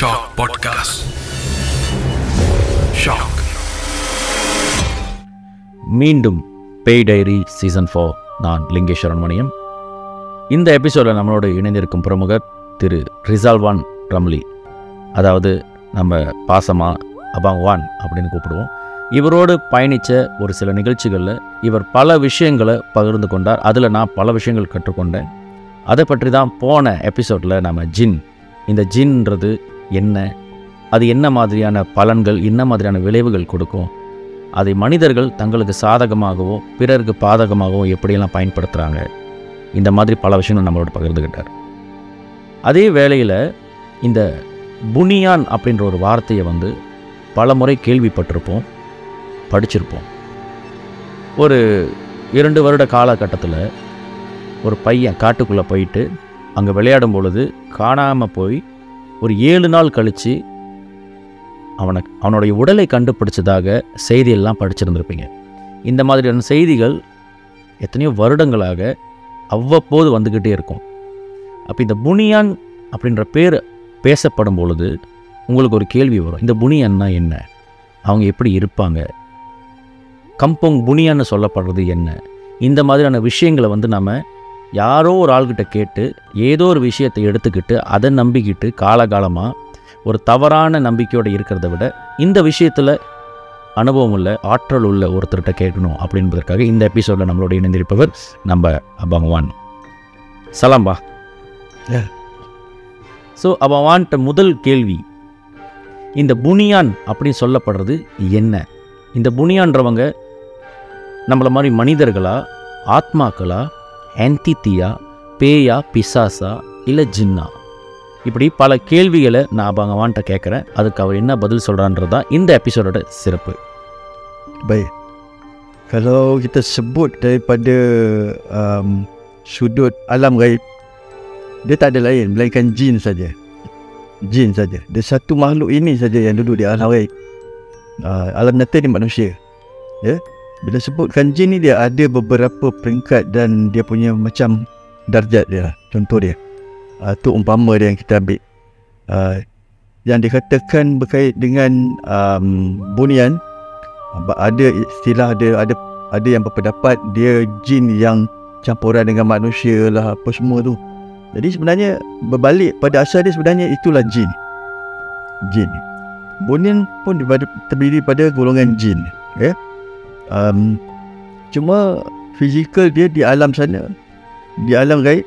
Shock podcast shock மீண்டும் பேய் diary season four நான் லிங்கேஸ்வரன் மணியம் இந்த எபிசோடில் நம்மளோட இணைந்திருக்கும் பிரமுகர் திரு ரிசால்வான் ரம்லி அதாவது நம்ம பாசமா அபாங்வான் அப்படின்னு கூப்பிடுவோம். இவரோடு பயணித்த ஒரு சில நிகழ்ச்சிகளில் இவர் பல விஷயங்களை பகிர்ந்து கொண்டார். அதில் நான் பல விஷயங்கள் கற்றுக்கொண்டேன். அதை பற்றி தான் போன எபிசோடில் நம்ம ஜின். இந்த ஜின்ன்றது என்ன? அது என்ன மாதிரியான பலன்கள் என்ன மாதிரியான விளைவுகள் கொடுக்கும்? அதை மனிதர்கள் தங்களுக்கு சாதகமாகவோ பிறருக்கு பாதகமாகவோ எப்படியெல்லாம் பயன்படுத்துகிறாங்க இந்த மாதிரி பல விஷயங்கள் நம்மளோட பகிர்ந்துக்கிட்டார் அதே வேளையில் இந்த புனியான் அப்படின்ற ஒரு வார்த்தையை வந்து பல முறை கேள்விப்பட்டிருப்போம் படிச்சிருப்போம். ஒரு இரண்டு வருட காலகட்டத்தில் ஒரு பையன் காட்டுக்குள்ளே போயிட்டு அங்கே விளையாடும் பொழுது காணாமல் போய் ஒரு ஏழு நாள் கழித்து அவனை அவனுடைய உடலை கண்டுபிடிச்சதாக செய்தியெல்லாம் படிச்சிருந்திருப்பீங்க. இந்த மாதிரியான செய்திகள் எத்தனையோ வருடங்களாக அவ்வப்போது வந்துக்கிட்டே இருக்கும். அப்போ இந்த புனியான் அப்படின்ற பேர் பேசப்படும் பொழுது உங்களுக்கு ஒரு கேள்வி வரும். இந்த புனியான்னா என்ன? அவங்க எப்படி இருப்பாங்க? கம்போங் புனியான்னு சொல்லப்படுறது என்ன? இந்த மாதிரியான விஷயங்களை வந்து நம்ம யாரோ ஒரு ஆள்கிட்ட கேட்டு ஏதோ ஒரு விஷயத்தை எடுத்துக்கிட்டு அதை நம்பிக்கிட்டு காலகாலமாக ஒரு தவறான நம்பிக்கையோடு இருக்கிறத விட இந்த விஷயத்தில் அனுபவம் உள்ள ஆற்றல் உள்ள ஒருத்தர்கிட்ட கேட்கணும் அப்படின்றதுக்காக இந்த எபிசோடில் நம்மளோட இணைந்திருப்பவர் நம்ம அபங்கவான் சலாம்பா. ஸோ அபவான்ட்ட முதல் கேள்வி இந்த புனியான் அப்படின்னு சொல்லப்படுறது என்ன? இந்த புனியான்றவங்க நம்மள மாதிரி மனிதர்களா ஆத்மாக்களா ஆன்டித்தியா பேயா பிசாசா இல்லை ஜின்னா இப்படி பல கேள்விகளை நான் பகவான்கிட்ட கேட்குறேன் அதுக்கு அவர் என்ன பதில் சொல்கிறான்றது தான் இந்த எபிசோடோட சிறப்பு Baik. Kalau kita sebut daripada um, sudut alam gaib, dia tak ada lain melainkan jin saja. Jin saja. Dia satu makhluk ini saja yang duduk di alam gaib. Uh, alam nyata ni manusia. Ya. Bila sebutkan jin ni dia ada beberapa peringkat dan dia punya macam darjat dia lah. Contoh dia. Uh, tu umpama dia yang kita ambil. Uh, yang dikatakan berkait dengan um, bunian ada istilah ada ada ada yang berpendapat dia jin yang campuran dengan manusia lah apa semua tu. Jadi sebenarnya berbalik pada asal dia sebenarnya itulah jin. Jin. Bunian pun terdiri pada golongan jin, ya. Um, cuma fizikal dia di alam sana, di alam gaib.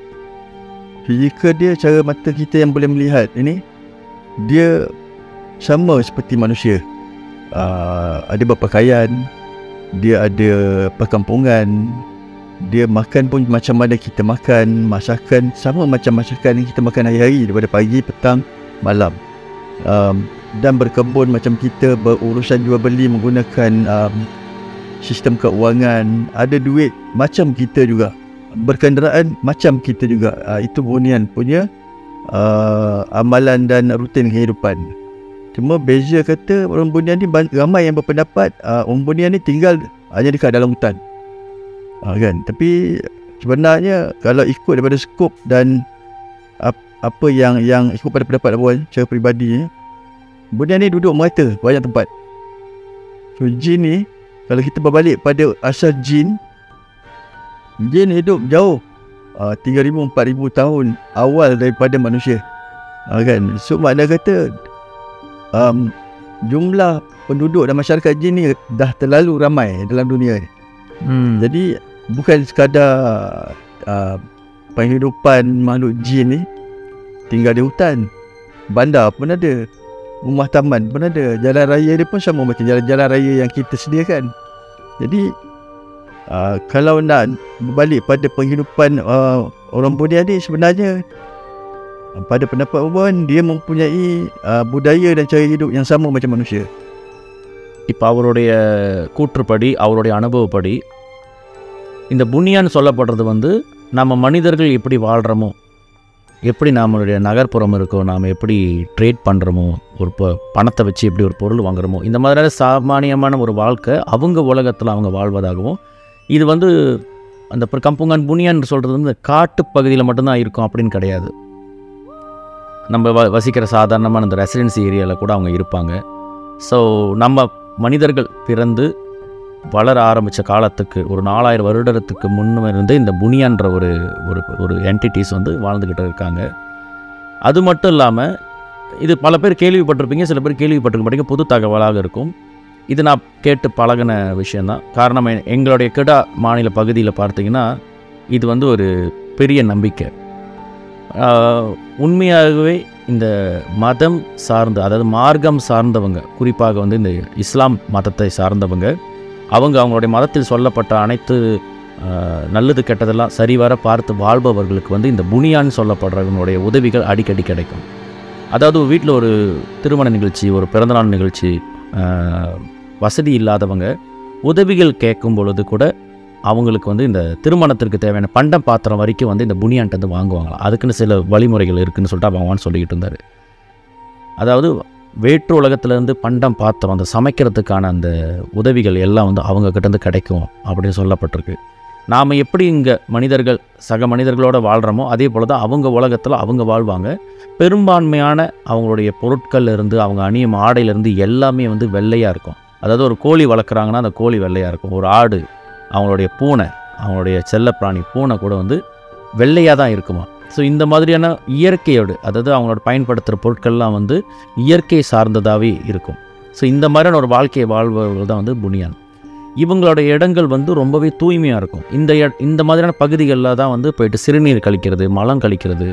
Fizikal dia cara mata kita yang boleh melihat ini dia sama seperti manusia uh, ada berpakaian dia ada perkampungan dia makan pun macam mana kita makan masakan sama macam masakan yang kita makan hari-hari daripada pagi, petang, malam um, dan berkebun macam kita berurusan jual beli menggunakan um, sistem keuangan ada duit macam kita juga berkenderaan macam kita juga uh, itu bunian punya uh, amalan dan rutin kehidupan Cuma beza kata orang Bunian ni ramai yang berpendapat uh, orang Bunian ni tinggal hanya dekat dalam hutan. Uh, kan? Tapi sebenarnya kalau ikut daripada skop dan ap, apa yang yang ikut pada pendapat Abang secara peribadi Bunian ni duduk merata banyak tempat. So jin ni kalau kita berbalik pada asal jin jin hidup jauh uh, 3000 4000 tahun awal daripada manusia. Uh, kan? So makna kata um, jumlah penduduk dan masyarakat jin ni dah terlalu ramai dalam dunia ni. Hmm. Jadi bukan sekadar uh, penghidupan makhluk jin ni tinggal di hutan. Bandar pun ada Rumah taman pun ada. Jalan raya dia pun sama macam jalan-jalan raya yang kita sediakan. Jadi uh, kalau nak berbalik pada penghidupan uh, orang Buddha ni sebenarnya uh, pada pendapat Uban dia mempunyai uh, budaya dan cara hidup yang sama macam manusia. இப்போ அவருடைய கூற்றுப்படி அவருடைய அனுபவப்படி இந்த புனியான்னு சொல்லப்படுறது வந்து நம்ம மனிதர்கள் எப்படி வாழ்கிறோமோ எப்படி நம்மளுடைய நகர்ப்புறம் இருக்கோ நாம் எப்படி ட்ரேட் பண்ணுறோமோ ஒரு ப பணத்தை வச்சு எப்படி ஒரு பொருள் வாங்குறோமோ இந்த மாதிரியான சாமானியமான ஒரு வாழ்க்கை அவங்க உலகத்தில் அவங்க வாழ்வதாகவும் இது வந்து அந்த இப்போ கம்புங்கான் புனியான்னு சொல்கிறது வந்து காட்டு பகுதியில் மட்டும்தான் இருக்கும் அப்படின்னு கிடையாது. நம்ம வ வசிக்கிற சாதாரணமான இந்த ரெசிடென்சி ஏரியாவில் கூட அவங்க இருப்பாங்க. ஸோ நம்ம மனிதர்கள் பிறந்து வளர ஆரம்பித்த காலத்துக்கு ஒரு நாலாயிரம் வருடத்துக்கு முன்னும் இருந்து இந்த புனியான்ற ஒரு ஒரு ஒரு என்டிட்டிஸ் வந்து வாழ்ந்துக்கிட்டு இருக்காங்க. அது மட்டும் இல்லாமல் இது பல பேர் கேள்விப்பட்டிருப்பீங்க சில பேர் கேள்விப்பட்டிருக்க மாட்டீங்க புது தகவலாக இருக்கும். இது நான் கேட்டு பழகின விஷயந்தான் காரணம் எங்களுடைய கிடா மாநில பகுதியில் பார்த்தீங்கன்னா இது வந்து ஒரு பெரிய நம்பிக்கை. உண்மையாகவே இந்த மதம் சார்ந்த அதாவது மார்க்கம் சார்ந்தவங்க குறிப்பாக வந்து இந்த இஸ்லாம் மதத்தை சார்ந்தவங்க அவங்க அவங்களுடைய மதத்தில் சொல்லப்பட்ட அனைத்து நல்லது கெட்டதெல்லாம் சரிவர பார்த்து வாழ்பவர்களுக்கு வந்து இந்த புனியான்னு சொல்லப்படுறவங்களுடைய உதவிகள் அடிக்கடி கிடைக்கும். அதாவது வீட்டில் ஒரு திருமண நிகழ்ச்சி ஒரு பிறந்தநாள் நிகழ்ச்சி வசதி இல்லாதவங்க உதவிகள் கேட்கும் பொழுது கூட அவங்களுக்கு வந்து இந்த திருமணத்திற்கு தேவையான பண்டம் பாத்திரம் வரைக்கும் வந்து இந்த புனியான்ட்டு வந்து வாங்குவாங்களாம். அதுக்குன்னு சில வழிமுறைகள் இருக்குதுன்னு சொல்லிட்டு பகவான் சொல்லிக்கிட்டு இருந்தார். அதாவது வேற்று உலகத்துலேருந்து பண்டம் பாத்திரம் அந்த சமைக்கிறதுக்கான அந்த உதவிகள் எல்லாம் வந்து அவங்க கிட்டேருந்து கிடைக்கும் அப்படின்னு சொல்லப்பட்டிருக்கு. நாம் எப்படி இங்கே மனிதர்கள் சக மனிதர்களோட வாழ்கிறோமோ அதே போல் தான் அவங்க உலகத்தில் அவங்க வாழ்வாங்க. பெரும்பான்மையான அவங்களுடைய பொருட்கள்லேருந்து அவங்க அணியும் ஆடையிலேருந்து எல்லாமே வந்து வெள்ளையாக இருக்கும். அதாவது ஒரு கோழி வளர்க்குறாங்கன்னா அந்த கோழி வெள்ளையாக இருக்கும். ஒரு ஆடு அவங்களுடைய பூனை அவங்களுடைய செல்லப்பிராணி பூனை கூட வந்து வெள்ளையாக தான் இருக்குமா? ஸோ இந்த மாதிரியான இயற்கையோடு அதாவது அவங்களோட பயன்படுத்துகிற பொருட்கள்லாம் வந்து இயற்கை சார்ந்ததாகவே இருக்கும். ஸோ இந்த மாதிரியான ஒரு வாழ்க்கையை வாழ்பவர்கள் தான் வந்து புனியான். இவங்களோட இடங்கள் வந்து ரொம்பவே தூய்மையாக இருக்கும். இந்த இந்த மாதிரியான பகுதிகளில் தான் வந்து போயிட்டு சிறுநீர் கழிக்கிறது மலம் கழிக்கிறது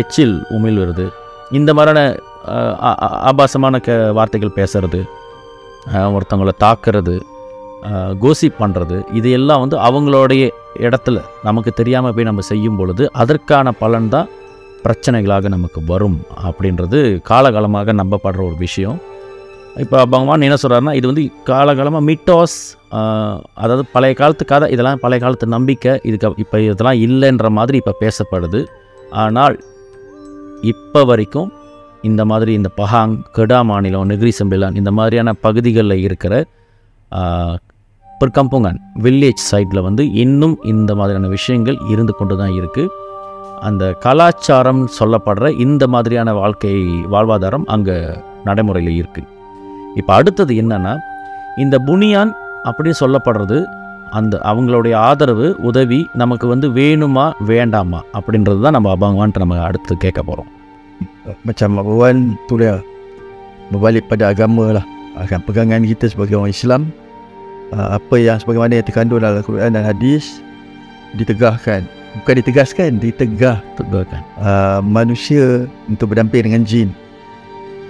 எச்சில் உமிழ்வது இந்த மாதிரியான ஆபாசமான க வார்த்தைகள் பேசுறது ஒருத்தவங்களை ஒருத்தவங்கள தாக்குறது கோசிப் பண்ணுறது இது எல்லாம் வந்து அவங்களுடைய இடத்துல நமக்கு தெரியாமல் போய் நம்ம செய்யும் பொழுது அதற்கான பலன் தான் பிரச்சனைகளாக நமக்கு வரும் அப்படின்றது காலகாலமாக நம்பப்படுற ஒரு விஷயம். இப்போ பகவான் என்ன சொல்கிறாருன்னா இது வந்து காலகாலமாக மிட்டோஸ் அதாவது பழைய காலத்து கதை இதெல்லாம் பழைய காலத்து நம்பிக்கை இதுக்கு இப்போ இதெல்லாம் இல்லைன்ற மாதிரி இப்போ பேசப்படுது. ஆனால் இப்போ வரைக்கும் இந்த மாதிரி இந்த பஹாங் கெடா மாநிலம் நெகிரி செம்பிலான் இந்த மாதிரியான பகுதிகளில் இருக்கிற பிற்கம்புங்கன் வில்லேஜ் சைட்டில் வந்து இன்னும் இந்த மாதிரியான விஷயங்கள் இருந்து கொண்டு தான் இருக்குது அந்த கலாச்சாரம் சொல்லப்படுற இந்த மாதிரியான வாழ்க்கை வாழ்வாதாரம் அங்கே நடைமுறையில் இருக்குது இப்போ அடுத்தது என்னென்னா இந்த புனியான் அப்படின்னு சொல்லப்படுறது அந்த அவங்களுடைய ஆதரவு உதவி நமக்கு வந்து வேணுமா வேண்டாமா அப்படின்றது தான் நம்ம அபங்கவான்ட்டு நம்ம அடுத்து கேட்க போகிறோம் Macam Mak Wawan tu dia Berbalik pada agama lah. Pegangan kita sebagai orang Islam. Uh, Apa yang sebagaimana yang terkandung dalam Al-Quran dan Hadis Ditegahkan. Bukan ditegaskan Ditegah. Tegakkan. uh, manusia untuk berdamping dengan jin.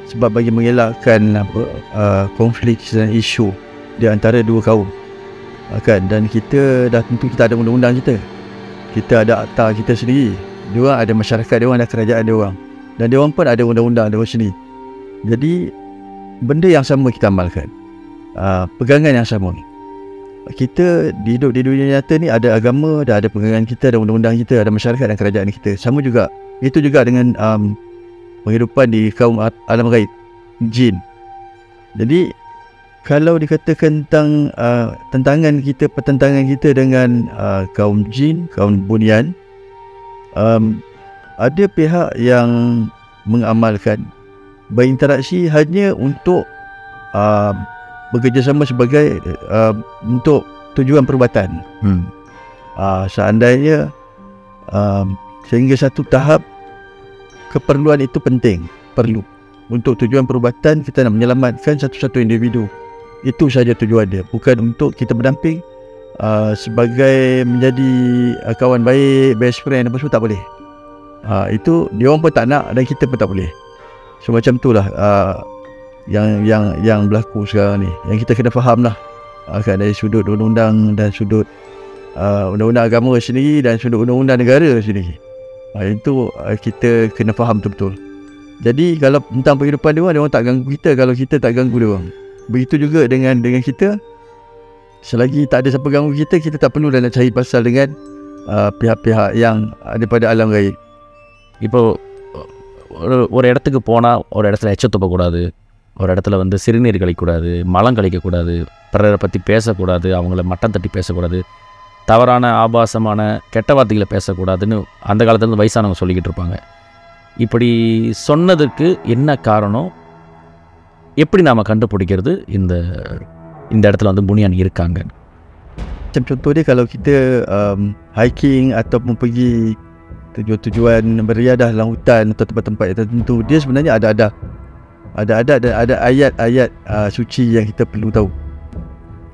Sebab bagi mengelakkan apa uh, konflik dan isu di antara dua kaum. Uh, kan? Dan kita dah tentu kita ada undang-undang kita. Kita ada akta kita sendiri. Dia orang ada masyarakat dia orang ada kerajaan dia orang dan dia orang pun ada undang-undang dia orang sendiri. Jadi benda yang sama kita amalkan. Uh, pegangan yang sama kita hidup di dunia nyata ni ada agama, dah ada pegangan kita, ada undang-undang kita, ada masyarakat dan kerajaan kita. Sama juga. Itu juga dengan um, penghidupan di kaum alam gaib, jin. Jadi kalau dikatakan tentang uh, tentangan kita, pertentangan kita dengan uh, kaum jin, kaum bunian, um, ada pihak yang mengamalkan berinteraksi hanya untuk uh, bekerjasama sebagai uh, untuk tujuan perubatan. Hmm. Uh, seandainya um, sehingga satu tahap keperluan itu penting, perlu. Untuk tujuan perubatan kita nak menyelamatkan satu-satu individu. Itu saja tujuan dia, bukan untuk kita berdamping uh, sebagai menjadi uh, kawan baik, best friend apa semua tak boleh. Uh, itu dia orang pun tak nak dan kita pun tak boleh. So macam itulah uh, yang yang yang berlaku sekarang ni. Yang kita kena faham lah uh, kan dari sudut undang-undang dan sudut uh, undang-undang agama sendiri dan sudut undang-undang negara sendiri. Uh, itu uh, kita kena faham betul-betul. Jadi kalau tentang kehidupan dia orang, dia orang tak ganggu kita kalau kita tak ganggu dia orang. Begitu juga dengan dengan kita. Selagi tak ada siapa ganggu kita, kita tak perlu dah nak cari pasal dengan uh, pihak-pihak yang daripada alam gaib. இப்போ ஒரு ஒரு இடத்துக்கு போனால் ஒரு இடத்துல எச்ச துப்பக்கூடாது ஒரு இடத்துல வந்து சிறுநீர் கழிக்கக்கூடாது மலம் கழிக்கக்கூடாது பிறரை பற்றி பேசக்கூடாது அவங்கள மட்டம் தட்டி பேசக்கூடாது தவறான ஆபாசமான கெட்ட வார்த்தைகளை பேசக்கூடாதுன்னு அந்த காலத்துலேருந்து வயசானவங்க சொல்லிக்கிட்டு இருப்பாங்க. இப்படி சொன்னதுக்கு என்ன காரணம்? எப்படி நாம் கண்டுபிடிக்கிறது? இந்த இந்த இடத்துல வந்து புனியான் இருக்காங்க. Macam contoh dia kalau kita um, hiking ataupun pergi tujuan-tujuan beriadah dalam hutan atau tempat-tempat yang tertentu dia sebenarnya ada ada ada ada dan ada ayat-ayat uh, suci yang kita perlu tahu.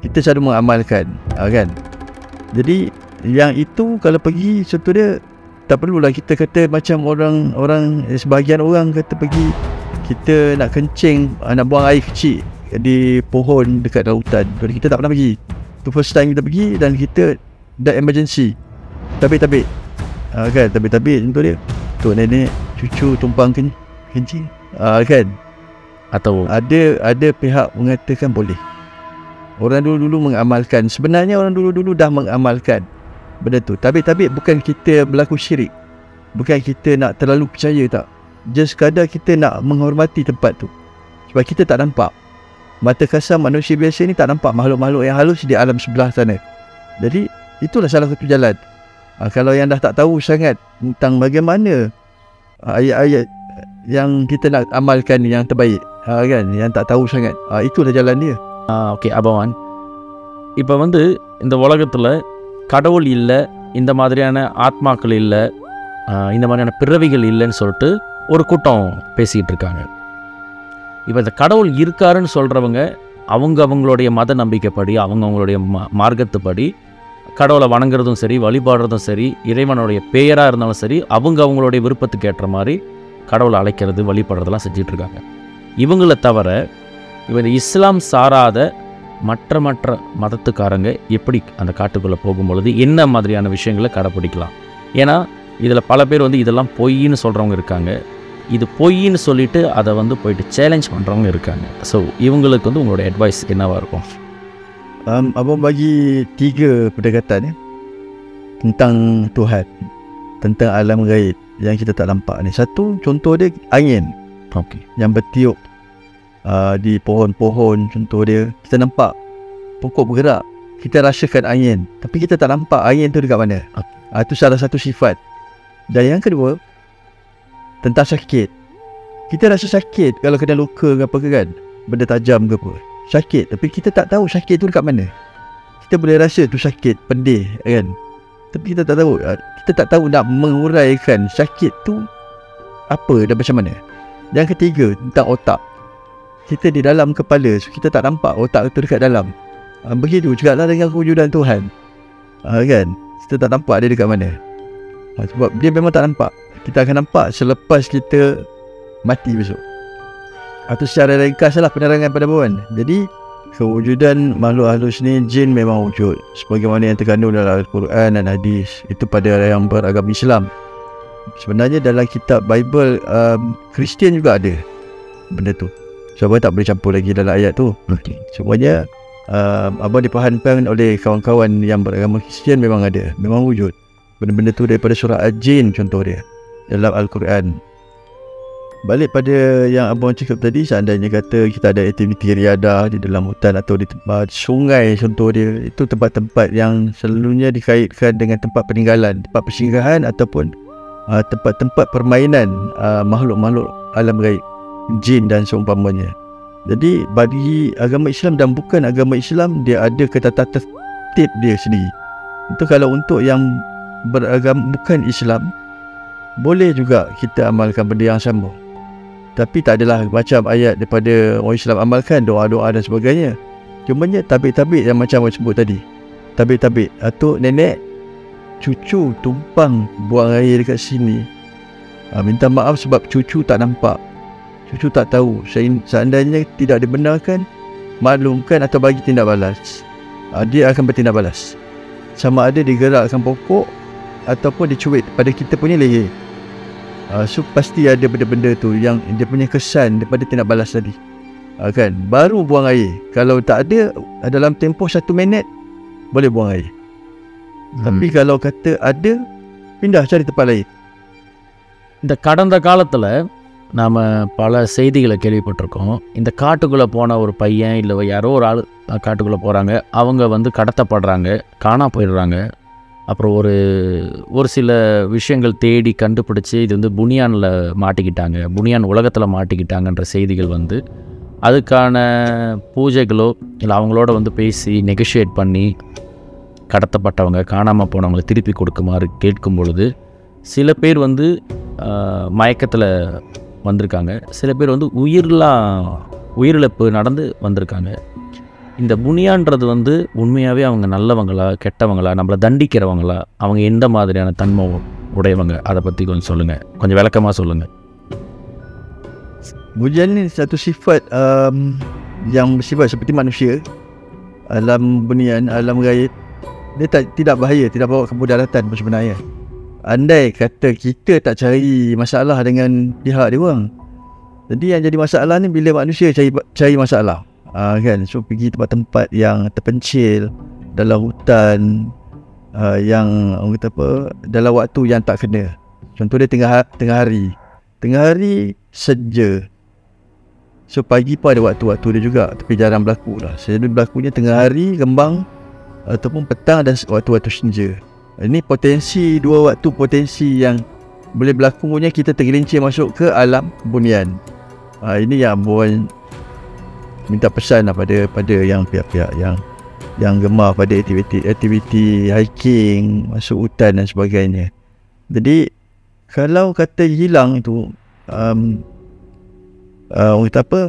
Kita selalu mengamalkan uh, kan? Jadi yang itu kalau pergi contoh dia tak perlulah kita kata macam orang orang eh, sebahagian orang kata pergi kita nak kencing uh, nak buang air kecil di pohon dekat dalam hutan. Jadi kita tak pernah pergi. Tu first time kita pergi dan kita dah emergency. Tabik-tabik. Uh, kan? Tabik-tabik contoh dia. Tu nenek cucu tumpang ken, kencing. Uh, kan atau ada ada pihak mengatakan boleh. Orang dulu-dulu mengamalkan. Sebenarnya orang dulu-dulu dah mengamalkan benda tu. Tabik-tabik bukan kita berlaku syirik. Bukan kita nak terlalu percaya tak. Just sekadar kita nak menghormati tempat tu. Sebab kita tak nampak. Mata kasar manusia biasa ni tak nampak makhluk-makhluk yang halus di alam sebelah sana. Jadi itulah salah satu jalan. Ha, kalau yang dah tak tahu sangat tentang bagaimana ah, ayat-ayat yang kita nak amalkan yang terbaik ha, kan? Yang tak tahu sangat. Ha, itulah jalan dia. Okay அபவான் இப்போ வந்து இந்த உலகத்தில் கடவுள் இல்லை இந்த மாதிரியான ஆத்மாக்கள் இல்லை இந்த மாதிரியான பிறவிகள் இல்லைன்னு சொல்லிட்டு ஒரு கூட்டம் பேசிக்கிட்டு இருக்காங்க. இப்போ இந்த கடவுள் இருக்காருன்னு சொல்கிறவங்க அவங்க அவங்களுடைய மத நம்பிக்கைப்படி அவங்க அவங்களுடைய மா மார்க்கத்துப்படி கடவுளை வணங்குறதும் சரி வழிபாடுறதும் சரி இறைவனுடைய பெயராக இருந்தாலும் சரி அவங்க அவங்களுடைய விருப்பத்துக்கு ஏற்ற மாதிரி கடவுளை அழைக்கிறது வழிபடுறதெல்லாம் செஞ்சிட்ருக்காங்க இருக்காங்க. இவங்களை தவிர இவர் இஸ்லாம் சாராத மற்ற மற்ற மதத்துக்காரங்க எப்படி அந்த காட்டுக்குள்ளே போகும்பொழுது என்ன மாதிரியான விஷயங்களை கடைப்பிடிக்கலாம்? ஏன்னா இதில் பல பேர் வந்து இதெல்லாம் பொய்ன்னு சொல்கிறவங்க இருக்காங்க. இது பொய்ன்னு சொல்லிட்டு அதை வந்து போயிட்டு சேலஞ்ச் பண்ணுறவங்க இருக்காங்க. ஸோ இவங்களுக்கு வந்து உங்களோட அட்வைஸ் என்னவாக இருக்கும்? Um, Abang bagi tiga pendekatan ya, tentang Tuhan tentang alam gaib yang kita tak nampak ni satu contoh dia angin okay yang bertiup uh, di pohon-pohon contoh dia kita nampak pokok bergerak. Kita rasakan angin tapi kita tak nampak angin tu dekat mana. Uh, itu salah satu sifat. Dan yang kedua tentang sakit. Kita rasa sakit kalau kena luka ke apa ke kan? Benda tajam ke apa. Sakit tapi kita tak tahu sakit tu dekat mana. Kita boleh rasa tu sakit pedih kan? Tapi kita tak tahu uh, kita tak tahu nak menguraikan sakit tu apa dan macam mana yang ketiga tentang otak. Kita di dalam kepala so kita tak nampak otak tu dekat dalam. Uh, begitu juga lah dengan kewujudan Tuhan. Uh, kan? Kita tak nampak dia dekat mana. Uh, sebab dia memang tak nampak. Kita akan nampak selepas kita mati besok. Atau secara ringkas lah penerangan pada bawaan jadi kewujudan makhluk halus ni jin memang wujud. Sebagaimana yang terkandung dalam Al-Quran dan hadis itu pada yang beragama Islam sebenarnya dalam kitab Bible um, Kristian juga ada benda tu. So abang tak boleh campur lagi dalam ayat tu. Okay semuanya um, abang dipahamkan oleh kawan-kawan yang beragama Kristian memang ada memang wujud. Benda-benda tu daripada surah Al-Jin contoh dia dalam Al-Quran. Balik pada yang abang cakap tadi Seandainya kata kita ada aktiviti riadah Di dalam hutan atau di tempat sungai contoh dia Itu tempat-tempat yang selalunya dikaitkan dengan tempat peninggalan Tempat persinggahan ataupun uh, tempat-tempat permainan uh, makhluk-makhluk alam gaib Jin dan seumpamanya. Jadi bagi agama Islam dan bukan agama Islam Dia ada ketata tertib dia sendiri. Itu kalau untuk yang beragama bukan Islam boleh juga kita amalkan benda yang sama. Tapi tak adalah macam ayat daripada orang Islam amalkan doa-doa dan sebagainya. Cumanya tabik-tabik yang macam orang sebut tadi. Tabik-tabik. Atuk nenek cucu tumpang buang air dekat sini. Ha, minta maaf sebab cucu tak nampak. Cucu tak tahu. Seandainya tidak dibenarkan maklumkan atau bagi tindak balas. Ha, dia akan bertindak balas. Sama ada digerakkan pokok ataupun dicuit pada kita punya leher. Uh, so pasti ada benda-benda tu yang dia punya kesan daripada tindak balas tadi. Uh, kan? Baru buang air. Kalau tak ada dalam tempoh satu minit boleh buang air hmm. tapi kalau kata ada pindah cari tempat lain. இந்த கடந்த காலத்தில் நாம் பல செய்திகளை கேள்விப்பட்டிருக்கோம். இந்த காட்டுக்குள்ளே போன ஒரு பையன் இல்லை யாரோ ஒரு ஆள் காட்டுக்குள்ளே போகிறாங்க அவங்க வந்து கடத்தப்படுறாங்க காணா போயிடுறாங்க. அப்புறம் ஒரு ஒரு சில விஷயங்கள் தேடி கண்டுபிடிச்சி இது வந்து புனியானில் மாட்டிக்கிட்டாங்க. புனியான் உலகத்தில் மாட்டிக்கிட்டாங்கன்ற செய்திகள் வந்து அதுக்கான பூஜைகளோ இல்லை அவங்களோட வந்து பேசி நெகோஷியேட் பண்ணி கடத்தப்பட்டவங்க காணாமல் போனவங்களை திருப்பி கொடுக்குமாறு கேட்கும் பொழுது சில பேர் வந்து மயக்கத்தில் வந்திருக்காங்க. சில பேர் வந்து உயிர்லாம் உயிரிழப்பு நடந்து வந்திருக்காங்க. இந்த புனியான்றது வந்து உண்மையாகவே அவங்க நல்லவங்களா கெட்டவங்களா நம்மளை தண்டிக்கிறவங்களா அவங்க எந்த மாதிரியான தன்மை உடையவங்க? அதை பற்றி கொஞ்சம் சொல்லுங்கள் கொஞ்சம் விளக்கமாக சொல்லுங்கள் Bujan ni satu sifat um, yang bersifat seperti manusia alam bunian, alam gaib dia tak, tidak bahaya, tidak bawa kemudaratan pun sebenarnya andai kata kita tak cari masalah dengan pihak dia orang. Jadi yang jadi masalah ni bila manusia cari cari masalah. Uh, kan? So pergi tempat-tempat yang terpencil dalam hutan uh, yang orang kata apa dalam waktu yang tak kena. Contoh dia tengah tengah hari. Tengah hari seja So pagi pun ada waktu-waktu dia juga Tapi jarang berlaku lah. Selalu berlakunya tengah hari Kembang Ataupun petang dan waktu-waktu senja. Ini potensi Dua waktu potensi yang Boleh berlaku punya Kita tergelincir masuk ke alam bunian. Ha, Ini yang buat Minta pesan lah pada Pada yang pihak-pihak yang Yang gemar pada aktiviti Aktiviti hiking Masuk hutan dan sebagainya. Jadi Kalau kata hilang itu um, uh, orang kata apa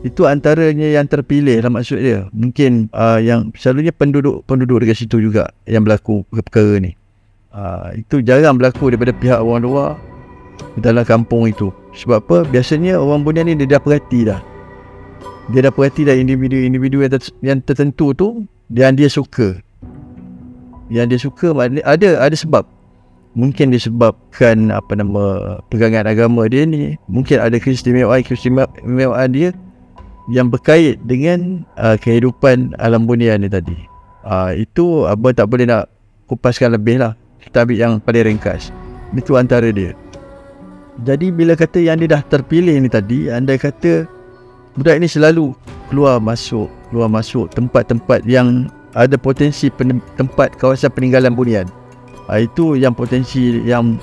itu antaranya yang terpilih lah maksud dia. Mungkin uh, yang selalunya penduduk penduduk dekat situ juga yang berlaku perkara ni. Uh, itu jarang berlaku daripada pihak orang luar dalam kampung itu. Sebab apa? Biasanya orang bunian ni dia dah perhati dah. Dia dah perhati dah individu-individu yang, ter- yang tertentu tu yang dia suka. Yang dia suka ada ada sebab. Mungkin disebabkan apa nama pegangan agama dia ni mungkin ada keistimewaan keistimewaan dia yang berkait dengan uh, kehidupan alam bunian ni tadi. Uh, itu abang tak boleh nak kupaskan lebih lah. Kita ambil yang paling ringkas itu antara dia. Jadi bila kata yang dia dah terpilih ni tadi anda kata budak ini selalu keluar masuk keluar masuk tempat-tempat yang ada potensi tempat kawasan peninggalan bunian. Ha, itu yang potensi yang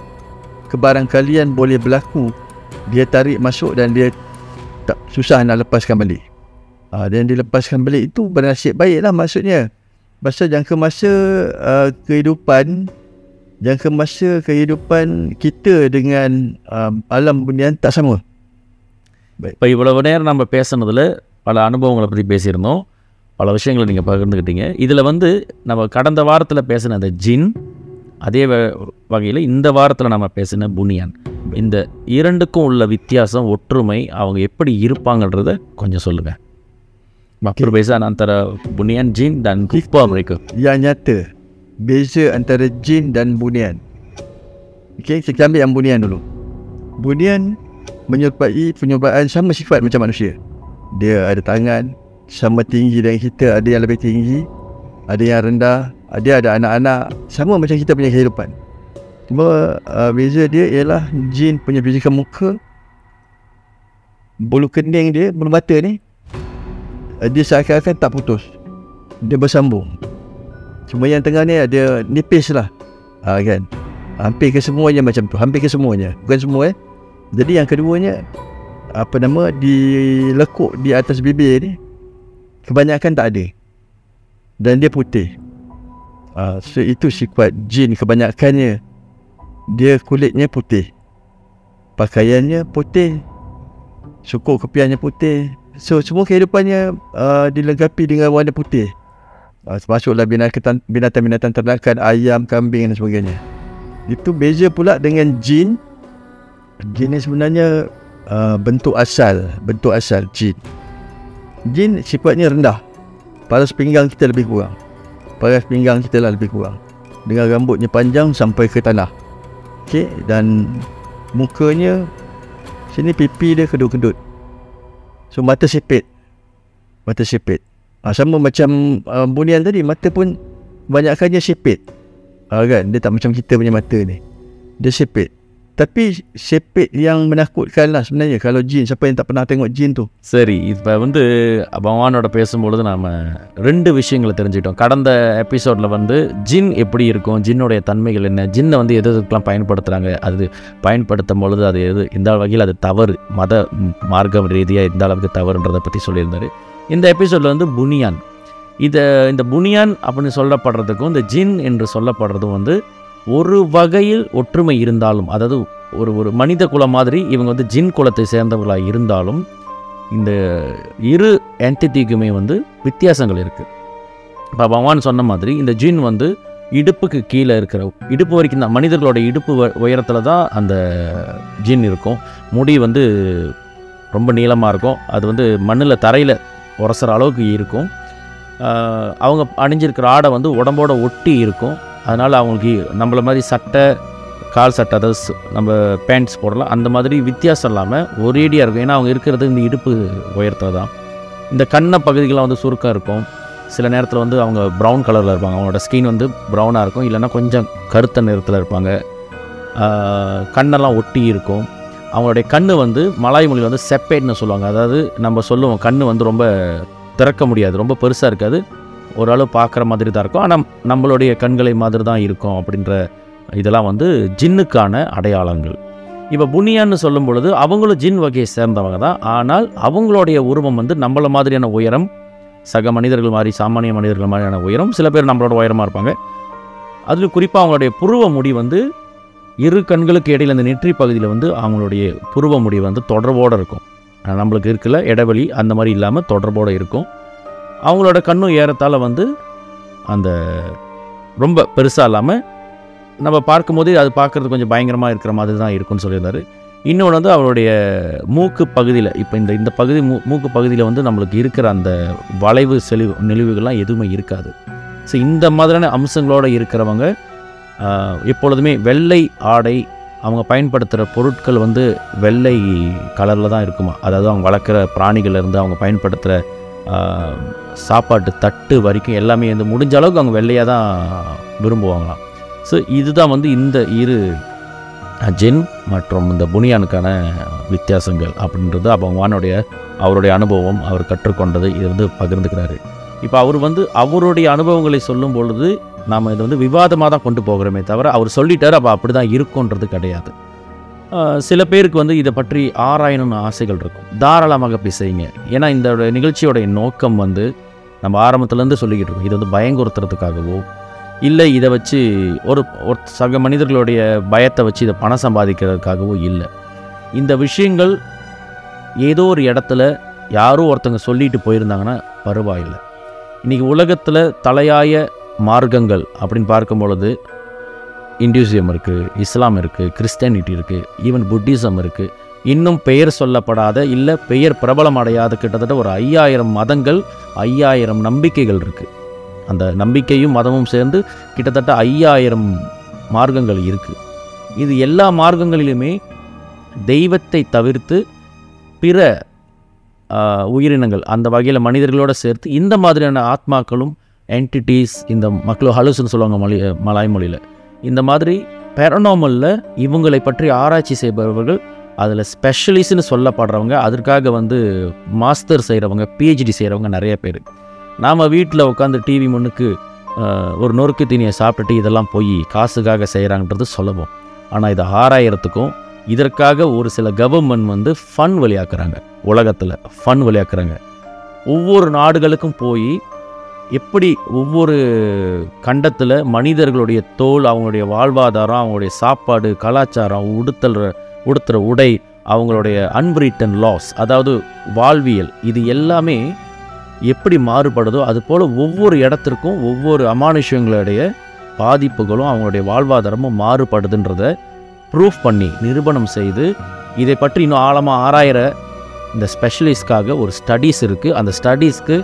kebarangkalian boleh berlaku. Dia tarik masuk dan dia tak susah nak lepaskan balik ha, dan dilepaskan balik itu bernasib baik lah maksudnya pasal jangka masa uh, kehidupan jangka masa kehidupan kita dengan um, alam bunian tak sama இப்போ இவ்வளவு நேரம் நம்ம பேசுனதில் பல அனுபவங்களை பற்றி பேசியிருந்தோம் பல விஷயங்களை நீங்கள் பகிர்ந்துக்கிட்டீங்க இதில் வந்து நம்ம கடந்த வாரத்தில் பேசின அந்த ஜின் அதே வகையில் இந்த வாரத்தில் நம்ம பேசின புனியான் இந்த இரண்டுக்கும் உள்ள வித்தியாசம் ஒற்றுமை அவங்க எப்படி இருப்பாங்கன்றத கொஞ்சம் சொல்லுங்கள் Perbezaan antara bunian jin dan rupa mereka Yang nyata Beza antara jin dan bunian Okay, kita ambil yang bunian dulu Bunian menyerupai penyerupaan sama sifat macam manusia Dia ada tangan Sama tinggi dengan kita Ada yang lebih tinggi Ada yang rendah dia ada anak-anak. Sama macam kita punya kehidupan. Cuma uh, beza dia ialah jin punya fizikal muka bulu kening dia bulu mata ni uh, dia seakan-akan tak putus. Dia bersambung. Cuma yang tengah ni ada nipis lah. Uh, kan? Hampir ke semuanya macam tu. Hampir ke semuanya. Bukan semua eh. Jadi yang keduanya apa nama dilekuk di atas bibir ni kebanyakan tak ada. Dan dia putih Uh, so itu sifat jin kebanyakannya. Dia kulitnya putih. Pakaiannya putih. Suku kepiannya putih. So semua kehidupannya uh, Dilengkapi dengan warna putih. Uh, Termasuklah binatang-binatang ternakan Ayam, kambing dan sebagainya. Itu beza pula dengan jin. Jin ni sebenarnya uh, Bentuk asal Bentuk asal jin. Jin sifatnya rendah. Paras pinggang kita lebih kurang paras pinggang kita lah lebih kurang. Dengan rambutnya panjang sampai ke tanah. Okey dan mukanya sini pipi dia kedut-kedut. So mata sipit mata sipit ha, sama macam uh, bunian tadi mata pun banyakkannya sipit ha, kan? Dia tak macam kita punya mata ni. Dia sipit Tapi sepet yang menakutkan lah sebenarnya Kalau jin. Siapa yang tak pernah tengok jin tu? சரி இப்போ வந்து பகவானோட பேசும்பொழுது நாம் ரெண்டு விஷயங்களை தெரிஞ்சுக்கிட்டோம். கடந்த எபிசோடில் வந்து ஜின் எப்படி இருக்கும்? ஜின்னுடைய தன்மைகள் என்ன? ஜின்னை வந்து எது எதுக்கெலாம் பயன்படுத்துகிறாங்க அது பயன்படுத்தும் பொழுது அது எது? இந்த வகையில் அது தவறு. மத ம், மார்க்கம் ரீதியாக இந்த அளவுக்கு தவறுன்றதை பற்றி சொல்லியிருந்தார். இந்த எபிசோடில் வந்து புனியான். இதை இந்த புனியான் அப்படின்னு சொல்லப்படுறதுக்கும் இந்த ஜின் என்று சொல்லப்படுறதும் வந்து ஒரு வகையில் ஒற்றுமை இருந்தாலும் அதாவது ஒரு ஒரு மனித குலம் மாதிரி இவங்க வந்து ஜின் குலத்தை சேர்ந்தவர்களாக இருந்தாலும் இந்த இரு என்டிட்டிக்குமே வந்து வித்தியாசங்கள் இருக்குது இப்போ பகவான் சொன்ன மாதிரி இந்த ஜின் வந்து இடுப்புக்கு கீழே இருக்கிற இடுப்பு வரைக்கும் தான் மனிதர்களோட இடுப்பு உயரத்தில் தான் அந்த ஜின் இருக்கும். முடி வந்து ரொம்ப நீளமாக இருக்கும். அது வந்து மண்ணில் தரையில் உரசுற அளவுக்கு இருக்கும். அவங்க அணிஞ்சிருக்கிற ஆடை வந்து உடம்போட ஒட்டி இருக்கும். அதனால் அவங்களுக்கு நம்மள மாதிரி சட்டை கால் சட்டை அதாவது நம்ம பேண்ட்ஸ் போடலாம். அந்த மாதிரி வித்தியாசம் இல்லாமல் ஒரேடியாக இருக்கும். ஏன்னா அவங்க இருக்கிறது இந்த இடுப்பு உயர்த்தது தான் இந்த கண்ணை பகுதிகள்லாம் வந்து சுருக்கம் இருக்கும். சில நேரத்தில் வந்து அவங்க ப்ரௌன் கலரில் இருப்பாங்க. அவங்களோட ஸ்கின் வந்து ப்ரௌனாக இருக்கும். இல்லைன்னா கொஞ்சம் கருத்த நிறத்தில் இருப்பாங்க. கண்ணெல்லாம் ஒட்டி இருக்கும். அவங்களுடைய கண் வந்து மலாய் மொழியில் வந்து செப்பேட்னு சொல்லுவாங்க. அதாவது நம்ம சொல்லுவோம் கண் வந்து ரொம்ப திறக்க முடியாது. ரொம்ப பெருசாக இருக்காது. ஓரளவு பார்க்குற மாதிரி தான் இருக்கும். ஆனால் நம்மளுடைய கண்களை மாதிரி தான் இருக்கும் அப்படின்ற இதெல்லாம் வந்து ஜின்னுக்கான அடையாளங்கள். இப்போ புனியான்னு சொல்லும் பொழுது அவங்களும் ஜின் வகையை சேர்ந்தவங்க தான். ஆனால் அவங்களுடைய உருவம் வந்து நம்மள மாதிரியான உயரம் சக மனிதர்கள் மாதிரி சாமானிய மனிதர்கள் மாதிரியான உயரம் சில பேர் நம்மளோட உயரமாக இருப்பாங்க. அதில் குறிப்பாக அவங்களுடைய புருவ முடி வந்து இரு கண்களுக்கு இடையில் அந்த நெற்றி பகுதியில் வந்து அவங்களுடைய புருவ முடி வந்து தொடர்போடு இருக்கும். நம்மளுக்கு இருக்குல்ல இடைவெளி அந்த மாதிரி இல்லாமல் தொடர்போடு இருக்கும். அவங்களோட கண்ணும் ஏறத்தால் வந்து அந்த ரொம்ப பெருசாக இல்லாமல் நம்ம பார்க்கும்போது அது பார்க்குறது கொஞ்சம் பயங்கரமாக இருக்கிற மாதிரி தான் இருக்கும்னு சொல்லியிருந்தார். இன்னொன்று வந்து அவருடைய மூக்கு பகுதியில் இப்போ இந்த இந்த பகுதி மூ மூக்கு பகுதியில் வந்து நம்மளுக்கு இருக்கிற அந்த வளைவு செழிவு நெளிவுகள்லாம் எதுவுமே இருக்காது. ஸோ இந்த மாதிரியான அம்சங்களோடு இருக்கிறவங்க எப்பொழுதுமே வெள்ளை ஆடை அவங்க பயன்படுத்துகிற பொருட்கள் வந்து வெள்ளை கலரில் தான் இருக்குமா? அதாவது அவங்க வளர்க்குற பிராணிகள்லேருந்து அவங்க பயன்படுத்துகிற சாப்பாட்டு தட்டு வரைக்கும் எல்லாமே வந்து முடிஞ்ச அளவுக்கு அவங்க வெள்ளையாக தான் விரும்புவாங்களாம். ஸோ இதுதான் வந்து இந்த இரு ஜென் மற்றும் இந்த புனியானுக்கான வித்தியாசங்கள் அப்படின்றது அப்போ அவருடைய அனுபவம் அவர் கற்றுக்கொண்டது இது வந்து பகிர்ந்துக்கிறாரு. இப்போ அவர் வந்து அவருடைய அனுபவங்களை சொல்லும் பொழுது நாம் இதை வந்து விவாதமாக தான் கொண்டு போகிறோமே தவிர அவர் சொல்லிட்டார் அப்போ அப்படி தான் இருக்குன்றது கிடையாது. சில பேருக்கு வந்து இதை பற்றி ஆராயணும்னு ஆசைகள் இருக்கும். தாராளமாக பிசைங்க ஏன்னா இந்த நிகழ்ச்சியோடைய நோக்கம் வந்து நம்ம ஆரம்பத்துலேருந்து சொல்லிக்கிட்டு இருக்கோம். இது வந்து பயங்குறுத்துறதுக்காகவோ இல்லை இதை வச்சு ஒரு ஒரு சக மனிதர்களுடைய பயத்தை வச்சு இதை பணம் சம்பாதிக்கிறதுக்காகவோ இல்லை. இந்த விஷயங்கள் ஏதோ ஒரு இடத்துல யாரோ ஒருத்தங்க சொல்லிட்டு போயிருந்தாங்கன்னா பரவாயில்லை. இன்றைக்கி உலகத்தில் தலையாய மார்க்கங்கள் அப்படின்னு பார்க்கும் பொழுது இந்துசியம் இருக்குது இஸ்லாம் இருக்குது கிறிஸ்டியானிட்டி இருக்குது ஈவன் புத்திசம் இருக்குது இன்னும் பெயர் சொல்லப்படாத இல்லை பெயர் பிரபலம் அடையாத கிட்டத்தட்ட ஒரு ஐயாயிரம் மதங்கள் ஐயாயிரம் நம்பிக்கைகள் இருக்குது அந்த நம்பிக்கையும் மதமும் சேர்ந்து கிட்டத்தட்ட ஐயாயிரம் மார்க்கங்கள் இருக்குது இது எல்லா மார்க்கங்களிலுமே தெய்வத்தை தவிர்த்து பிற உயிரினங்கள் அந்த வகையில் மனிதர்களோடு சேர்த்து இந்த மாதிரியான ஆத்மாக்களும் என்டிட்டிஸ் இந்த மக்களும் ஹலுசுன்னு சொல்லுவாங்க மொழி மலாய் மொழியில். இந்த மாதிரி பெரனாமலில் இவங்களை பற்றி ஆராய்ச்சி செய்பவர்கள் அதில் ஸ்பெஷலிஸ்ட்னு சொல்லப்படுறவங்க அதற்காக வந்து மாஸ்டர் செய்கிறவங்க பிஹெச்டி செய்கிறவங்க நிறைய பேர். நாம் வீட்டில் உட்காந்து டிவி முன்னுக்கு ஒரு நொறுக்கு தீனியை சாப்பிட்டுட்டு இதெல்லாம் போய் காசுக்காக செய்கிறாங்கன்றது சுலபம் ஆனால் இதை ஆராயறதுக்கும் இதற்காக ஒரு சில கவர்மெண்ட் வந்து ஃபன் வழியாக்குறாங்க. உலகத்தில் ஃபன் வழியாக்குறாங்க. ஒவ்வொரு நாடுகளுக்கும் போய் எப்படி ஒவ்வொரு கண்டத்தில் மனிதர்களுடைய தோல் அவங்களுடைய வாழ்வாதாரம் அவங்களுடைய சாப்பாடு கலாச்சாரம் உடுத்தல் உடுத்துகிற உடை அவங்களுடைய அன்ரிட்டன் லாஸ் அதாவது வாழ்வியல் இது எல்லாமே எப்படி மாறுபடுதோ அது போல் ஒவ்வொரு இடத்திற்கும் ஒவ்வொரு அமானுஷ்யங்களுடைய பாதிப்புகளும் அவங்களுடைய வாழ்வாதாரமும் மாறுபடுதுன்றத ப்ரூஃப் பண்ணி நிரூபணம் செய்து இதை பற்றி இன்னும் ஆழமாக ஆராயிற இந்த ஸ்பெஷலிஸ்ட்காக ஒரு ஸ்டடீஸ் இருக்குது அந்த ஸ்டடீஸ்க்கு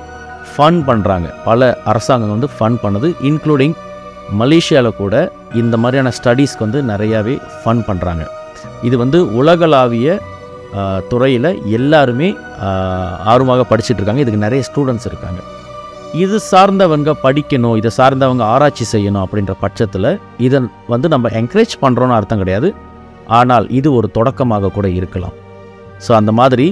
ஃபன் பண்ணுறாங்க பல அரசாங்கம் வந்து ஃபன் பண்ணுது இன்க்ளூடிங் மலேசியாவில் கூட இந்த மாதிரியான ஸ்டடீஸ்க்கு வந்து நிறையாவே ஃபன் பண்ணுறாங்க இது வந்து உலகளாவிய துறையில் எல்லாருமே ஆர்வமாக படிச்சுட்டு இருக்காங்க. இதுக்கு நிறைய ஸ்டூடெண்ட்ஸ் இருக்காங்க. இது சார்ந்தவங்க படிக்கணும் இதை சார்ந்தவங்க ஆராய்ச்சி செய்யணும் அப்படின்ற பட்சத்தில் இதை வந்து நம்ம என்கரேஜ் பண்ணுறோன்னு அர்த்தம் கிடையாது. ஆனால் இது ஒரு தொடக்கமாக கூட இருக்கலாம். ஸோ அந்த மாதிரி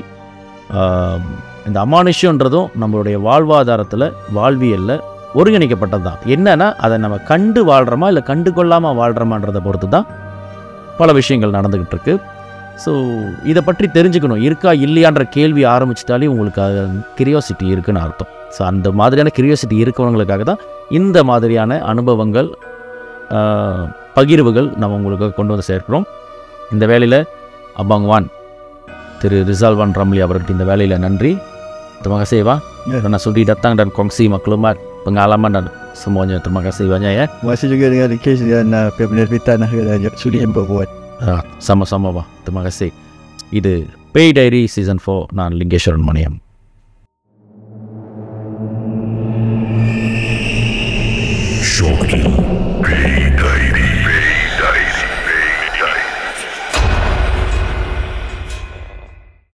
இந்த அமானுஷ்யன்றதும் நம்மளுடைய வாழ்வாதாரத்தில் வாழ்வியலில் ஒருங்கிணைக்கப்பட்டது தான் என்னென்னா அதை நம்ம கண்டு வாழ்கிறோமா இல்லை கண்டு கொள்ளாமல் வாழ்கிறோமான்றதை பொறுத்து தான் பல விஷயங்கள் நடந்துக்கிட்டு இருக்கு ஸோ இதை பற்றி தெரிஞ்சுக்கணும். இருக்கா இல்லையான்ற கேள்வி ஆரம்பிச்சிட்டாலே உங்களுக்கு கிரியோசிட்டி இருக்குன்னு அர்த்தம். ஸோ அந்த மாதிரியான கிரியோசிட்டி இருக்கவங்களுக்காக தான் இந்த மாதிரியான அனுபவங்கள் பகிர்வுகள் நம்ம உங்களுக்கு கொண்டு வந்து சேர்க்கிறோம். இந்த வேலையில் அபாங்வான் திரு ரிசால்வான் ரம்லி அவர்கிட்ட இந்த வேலையில் நன்றி. Terima kasih Pak yeah. Ya. Karena sudi datang dan kongsi maklumat Pengalaman dan semuanya. Terima kasih banyak ya. Terima kasih juga dengan Kes dan uh, pihak penerbitan lah Dan uh, sudi yang berbuat uh, ah, Sama-sama Pak Terima kasih. Itu Pay Diary Season 4 Nan Linggesheran Maniam Shortly.